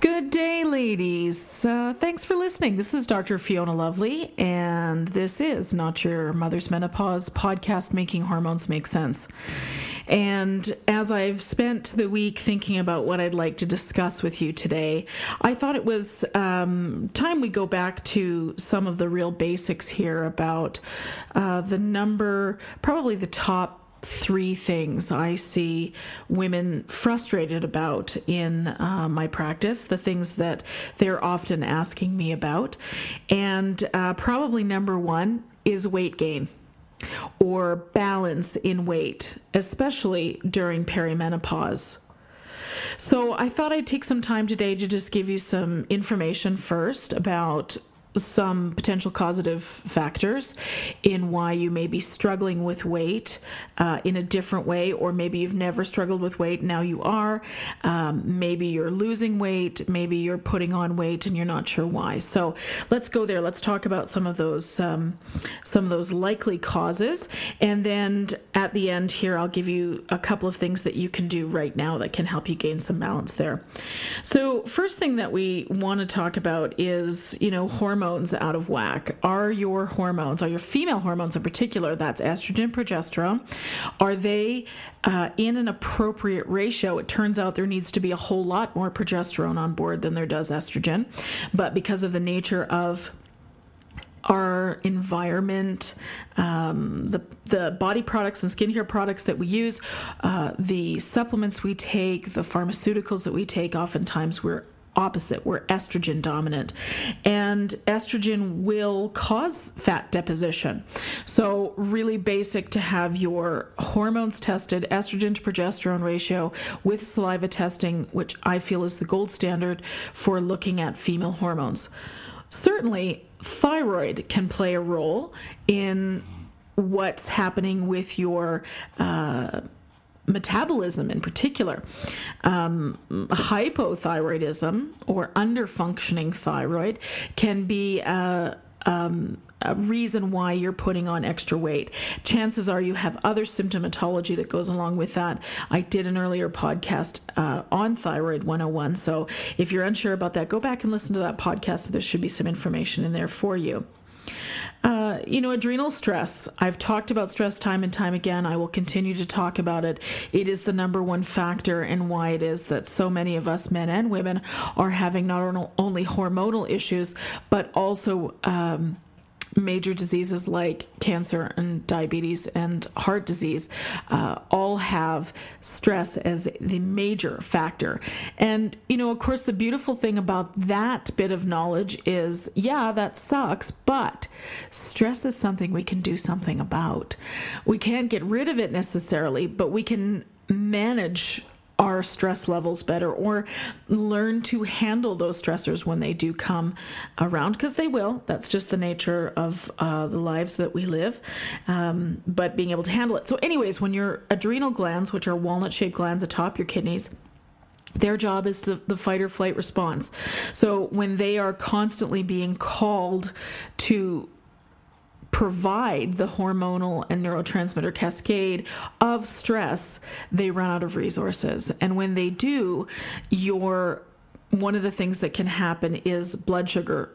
Good day, ladies. Uh, thanks for listening. This is Dr. Fiona Lovely, and this is Not Your Mother's Menopause podcast, Making Hormones Make Sense. And as I've spent the week thinking about what I'd like to discuss with you today, I thought it was um, time we go back to some of the real basics here about uh, the number, probably the top three things I see women frustrated about in uh, my practice, the things that they're often asking me about. And uh, probably number one is weight gain or balance in weight, especially during perimenopause. So, I thought I'd take some time today to just give you some information first about some potential causative factors in why you may be struggling with weight uh, in a different way, or maybe you've never struggled with weight, now you are. Um, maybe you're losing weight, maybe you're putting on weight and you're not sure why. So let's go there. Let's talk about some of those um, some of those likely causes, and then at the end here, I'll give you a couple of things that you can do right now that can help you gain some balance there. So first thing that we want to talk about is you know hormone hormones out of whack? Are your hormones, are your female hormones in particular, that's estrogen, progesterone, are they uh, in an appropriate ratio? It turns out there needs to be a whole lot more progesterone on board than there does estrogen, but because of the nature of our environment, um, the the body products and skincare products that we use, uh, the supplements we take, the pharmaceuticals that we take. Oftentimes, we're opposite. We're estrogen dominant. And estrogen will cause fat deposition. So, really basic to have your hormones tested, estrogen to progesterone ratio with saliva testing, which I feel is the gold standard for looking at female hormones. Certainly, thyroid can play a role in what's happening with your uh, metabolism in particular. Um, hypothyroidism or underfunctioning thyroid can be a, um, a reason why you're putting on extra weight. Chances are you have other symptomatology that goes along with that. I did an earlier podcast uh, on Thyroid 101. So if you're unsure about that, go back and listen to that podcast. There should be some information in there for you. Uh, you know, adrenal stress. I've talked about stress time and time again. I will continue to talk about it. It is the number one factor in why it is that so many of us, men and women, are having not only hormonal issues, but also. Um, major diseases like cancer and diabetes and heart disease uh, all have stress as the major factor. And, you know, of course, the beautiful thing about that bit of knowledge is yeah, that sucks, but stress is something we can do something about. We can't get rid of it necessarily, but we can manage our stress levels better or learn to handle those stressors when they do come around because they will that's just the nature of uh, the lives that we live um, but being able to handle it so anyways when your adrenal glands which are walnut shaped glands atop your kidneys their job is the, the fight or flight response. So when they are constantly being called to provide the hormonal and neurotransmitter cascade of stress, they run out of resources. And when they do, your one of the things that can happen is blood sugar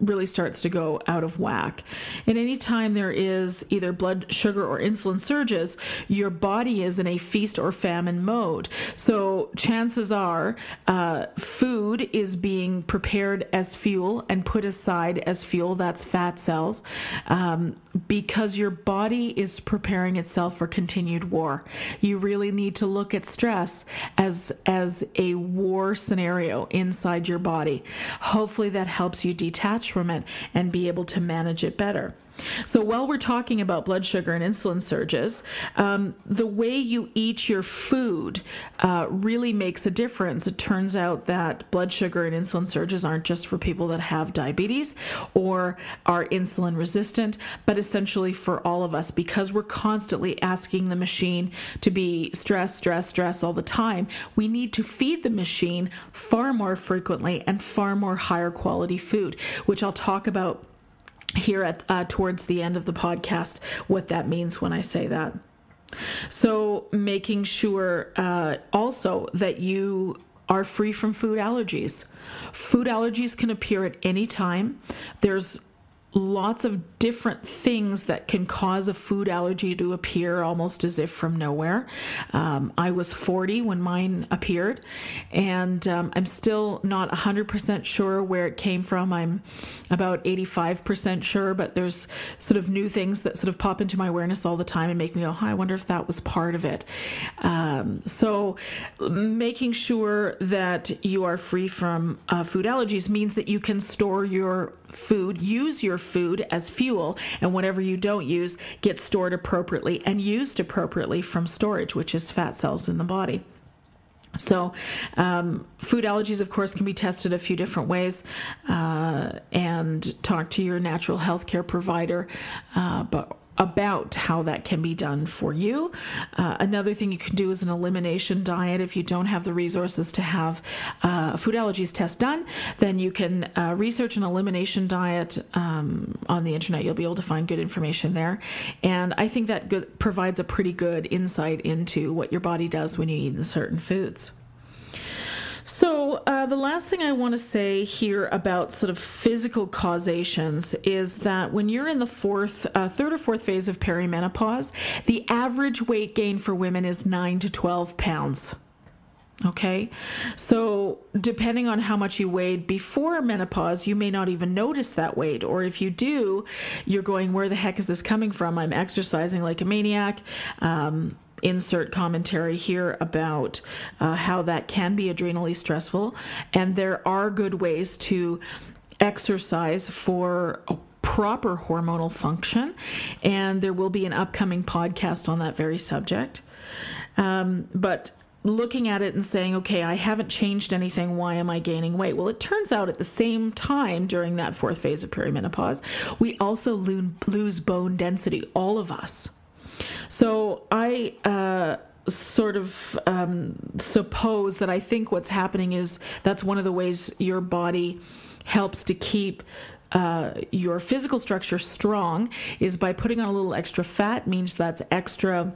really starts to go out of whack. And anytime there is either blood sugar or insulin surges, your body is in a feast or famine mode. So chances are uh, food is being prepared as fuel and put aside as fuel. That's fat cells. Um, because your body is preparing itself for continued war. You really need to look at stress as as a war scenario inside your body. Hopefully that helps you detach it and be able to manage it better. So, while we're talking about blood sugar and insulin surges, um, the way you eat your food uh, really makes a difference. It turns out that blood sugar and insulin surges aren't just for people that have diabetes or are insulin resistant, but essentially for all of us because we're constantly asking the machine to be stress, stress, stress all the time. We need to feed the machine far more frequently and far more higher quality food, which I'll talk about here at uh, towards the end of the podcast what that means when I say that. So making sure uh, also that you are free from food allergies. Food allergies can appear at any time. There's lots of different things that can cause a food allergy to appear almost as if from nowhere. Um, I was 40 when mine appeared, and um, I'm still not 100% sure where it came from. I'm about 85% sure, but there's sort of new things that sort of pop into my awareness all the time and make me go, oh, I wonder if that was part of it. Um, so, making sure that you are free from uh, food allergies means that you can store your food, use your food as fuel, and whatever you don't use gets stored appropriately and used appropriately from storage, which is fat cells in the body. So, um, food allergies, of course, can be tested a few different ways, uh, and talk to your natural health care provider. Uh, but about how that can be done for you. Uh, another thing you can do is an elimination diet. If you don't have the resources to have uh, a food allergies test done, then you can uh, research an elimination diet um, on the internet. You'll be able to find good information there. And I think that good, provides a pretty good insight into what your body does when you eat certain foods. So, uh, the last thing I want to say here about sort of physical causations is that when you're in the fourth, uh, third or fourth phase of perimenopause, the average weight gain for women is 9 to 12 pounds. Okay, so depending on how much you weighed before menopause, you may not even notice that weight. Or if you do, you're going, Where the heck is this coming from? I'm exercising like a maniac. Um, insert commentary here about uh, how that can be adrenally stressful. And there are good ways to exercise for proper hormonal function. And there will be an upcoming podcast on that very subject. Um, but looking at it and saying, okay, I haven't changed anything. Why am I gaining weight? Well, it turns out at the same time during that fourth phase of perimenopause, we also lose bone density, all of us. So I uh, sort of um, suppose that I think what's happening is that's one of the ways your body helps to keep uh, your physical structure strong is by putting on a little extra fat means that's extra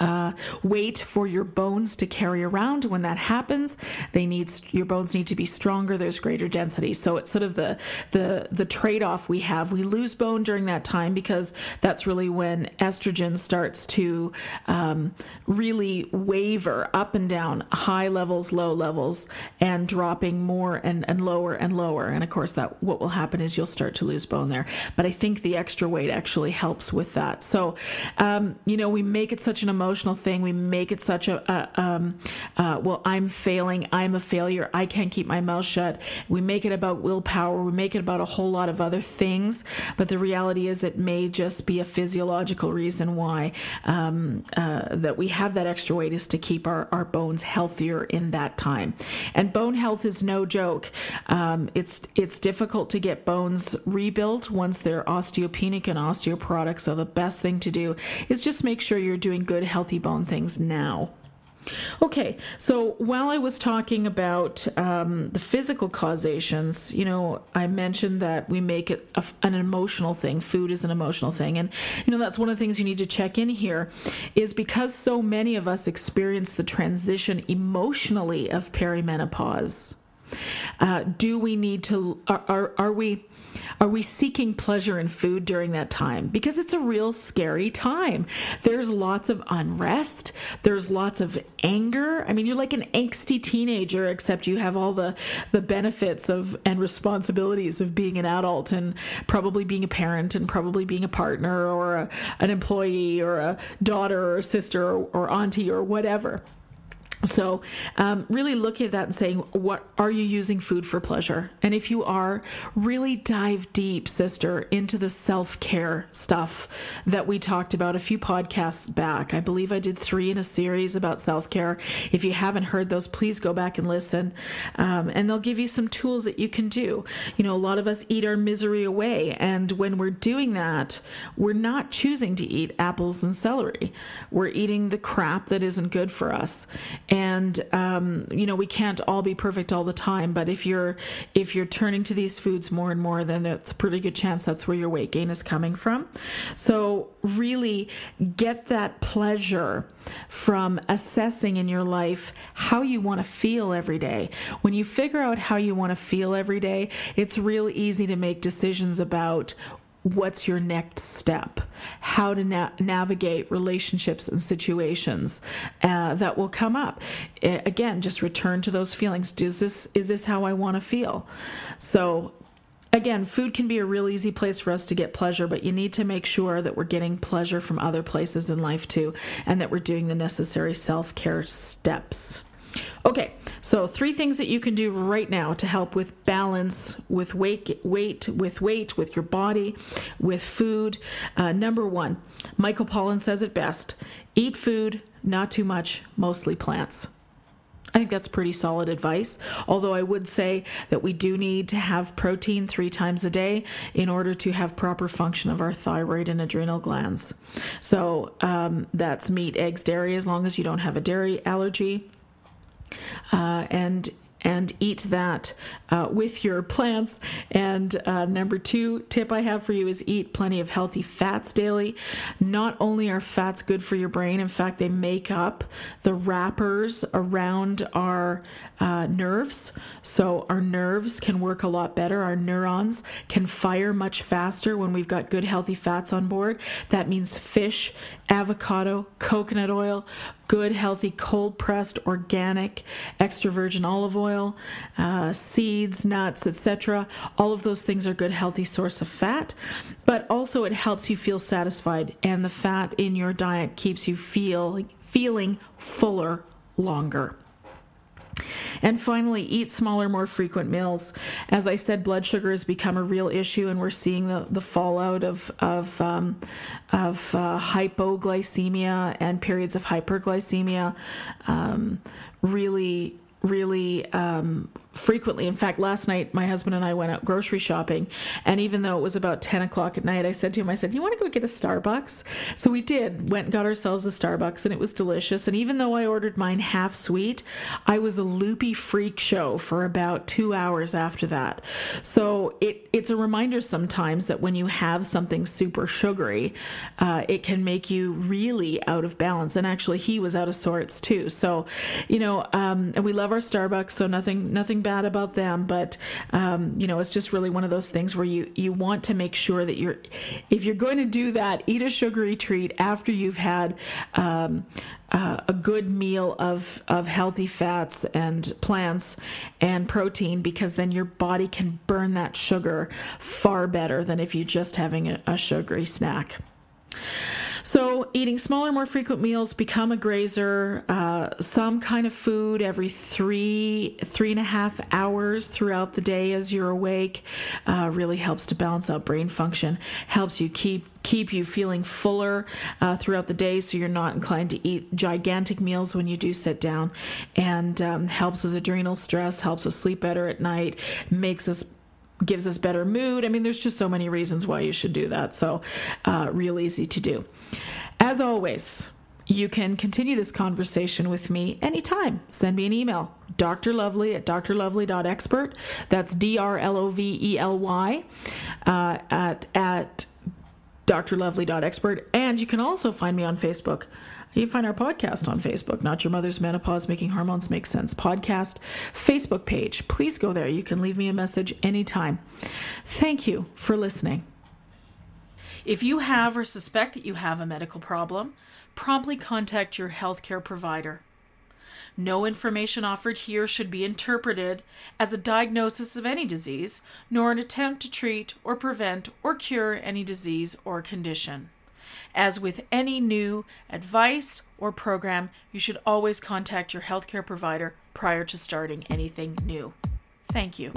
uh, weight for your bones to carry around. When that happens, they need your bones need to be stronger. There's greater density, so it's sort of the the the trade off we have. We lose bone during that time because that's really when estrogen starts to um, really waver up and down, high levels, low levels, and dropping more and, and lower and lower. And of course, that what will happen is you'll start to lose bone there. But I think the extra weight actually helps with that. So, um, you know, we make it such an emotional thing. We make it such a, a um, uh, well, I'm failing. I'm a failure. I can't keep my mouth shut. We make it about willpower. We make it about a whole lot of other things. But the reality is, it may just be a physiological reason why um, uh, that we have that extra weight is to keep our, our bones healthier in that time. And bone health is no joke. Um, it's it's difficult to get bones rebuilt once they're osteopenic and osteoporotic. So the best thing to do is just make sure you're doing healthy bone things now. Okay, so while I was talking about um, the physical causations, you know, I mentioned that we make it a, an emotional thing. Food is an emotional thing. And, you know, that's one of the things you need to check in here is because so many of us experience the transition emotionally of perimenopause. Uh, do we need to, are, are, are we are we seeking pleasure in food during that time? Because it's a real scary time. There's lots of unrest, there's lots of anger. I mean, you're like an angsty teenager, except you have all the, the benefits of and responsibilities of being an adult and probably being a parent and probably being a partner or a, an employee or a daughter or a sister or, or auntie or whatever. So, um, really look at that and saying, what are you using food for pleasure? And if you are, really dive deep, sister, into the self care stuff that we talked about a few podcasts back. I believe I did three in a series about self care. If you haven't heard those, please go back and listen. Um, and they'll give you some tools that you can do. You know, a lot of us eat our misery away. And when we're doing that, we're not choosing to eat apples and celery, we're eating the crap that isn't good for us um, you know we can't all be perfect all the time but if you're if you're turning to these foods more and more then it's a pretty good chance that's where your weight gain is coming from so really get that pleasure from assessing in your life how you want to feel every day. When you figure out how you want to feel every day, it's real easy to make decisions about what's your next step? How to na- navigate relationships and situations uh, that will come up. Again just return to those feelings. Is this is this how i want to feel? So again food can be a real easy place for us to get pleasure but you need to make sure that we're getting pleasure from other places in life too and that we're doing the necessary self-care steps Okay, so three things that you can do right now to help with balance, with weight, weight, with weight, with your body, with food. Uh, number one, Michael Pollan says it best: eat food, not too much, mostly plants. I think that's pretty solid advice. Although I would say that we do need to have protein three times a day in order to have proper function of our thyroid and adrenal glands. So um, that's meat, eggs, dairy, as long as you don't have a dairy allergy uh, and and eat that uh, with your plants. And uh, number two tip I have for you is eat plenty of healthy fats daily. Not only are fats good for your brain, in fact, they make up the wrappers around our uh, nerves. So our nerves can work a lot better. Our neurons can fire much faster when we've got good, healthy fats on board. That means fish, avocado, coconut oil, good, healthy, cold pressed, organic, extra virgin olive oil, uh, seeds, nuts, etc. All of those things are good, healthy source of fat, but also it helps you feel satisfied, and the fat in your diet keeps you feel feeling fuller longer. And finally, eat smaller, more frequent meals. As I said, blood sugar has become a real issue, and we're seeing the, the fallout of of um, of uh, hypoglycemia and periods of hyperglycemia. Um, really, really um, frequently. In fact, last night my husband and I went out grocery shopping, and even though it was about 10 o'clock at night, I said to him, I said, You want to go get a Starbucks? So we did, went and got ourselves a Starbucks, and it was delicious. And even though I ordered mine half sweet, I was a loopy freak show for about two hours after that. So it, it's a reminder sometimes that when you have something super sugary, uh, it can make you really out of balance. And actually, he was out of sorts too. So, you know, um, and we love our Starbucks, so nothing, nothing bad about them, but um, you know, it's just really one of those things where you you want to make sure that you're, if you're going to do that, eat a sugary treat after you've had. Um, uh, a good meal of, of healthy fats and plants and protein because then your body can burn that sugar far better than if you're just having a, a sugary snack. Eating smaller, more frequent meals, become a grazer, uh, some kind of food every three, three and a half hours throughout the day as you're awake uh, really helps to balance out brain function, helps you keep keep you feeling fuller uh, throughout the day so you're not inclined to eat gigantic meals when you do sit down and um, helps with adrenal stress helps us sleep better at night makes us gives us better mood. I mean, there's just so many reasons why you should do that. So, uh, real easy to do. As always, you can continue this conversation with me anytime. Send me an email, drlovely at drlovely.expert. That's D R L O V E L Y uh, at, at drlovely.expert. And you can also find me on Facebook. You find our podcast on Facebook, Not Your Mother's Menopause Making Hormones Make Sense podcast Facebook page. Please go there. You can leave me a message anytime. Thank you for listening. If you have or suspect that you have a medical problem, promptly contact your healthcare provider. No information offered here should be interpreted as a diagnosis of any disease, nor an attempt to treat or prevent or cure any disease or condition. As with any new advice or program, you should always contact your healthcare provider prior to starting anything new. Thank you.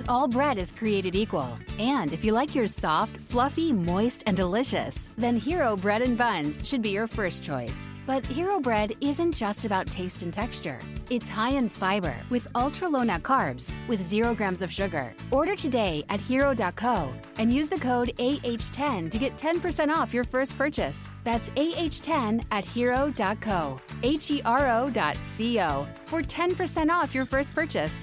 Not all bread is created equal. And if you like yours soft, fluffy, moist, and delicious, then Hero Bread and Buns should be your first choice. But Hero Bread isn't just about taste and texture. It's high in fiber with ultra low net carbs with zero grams of sugar. Order today at hero.co and use the code AH10 to get 10% off your first purchase. That's AH10 at hero.co. H E R O dot C O for 10% off your first purchase.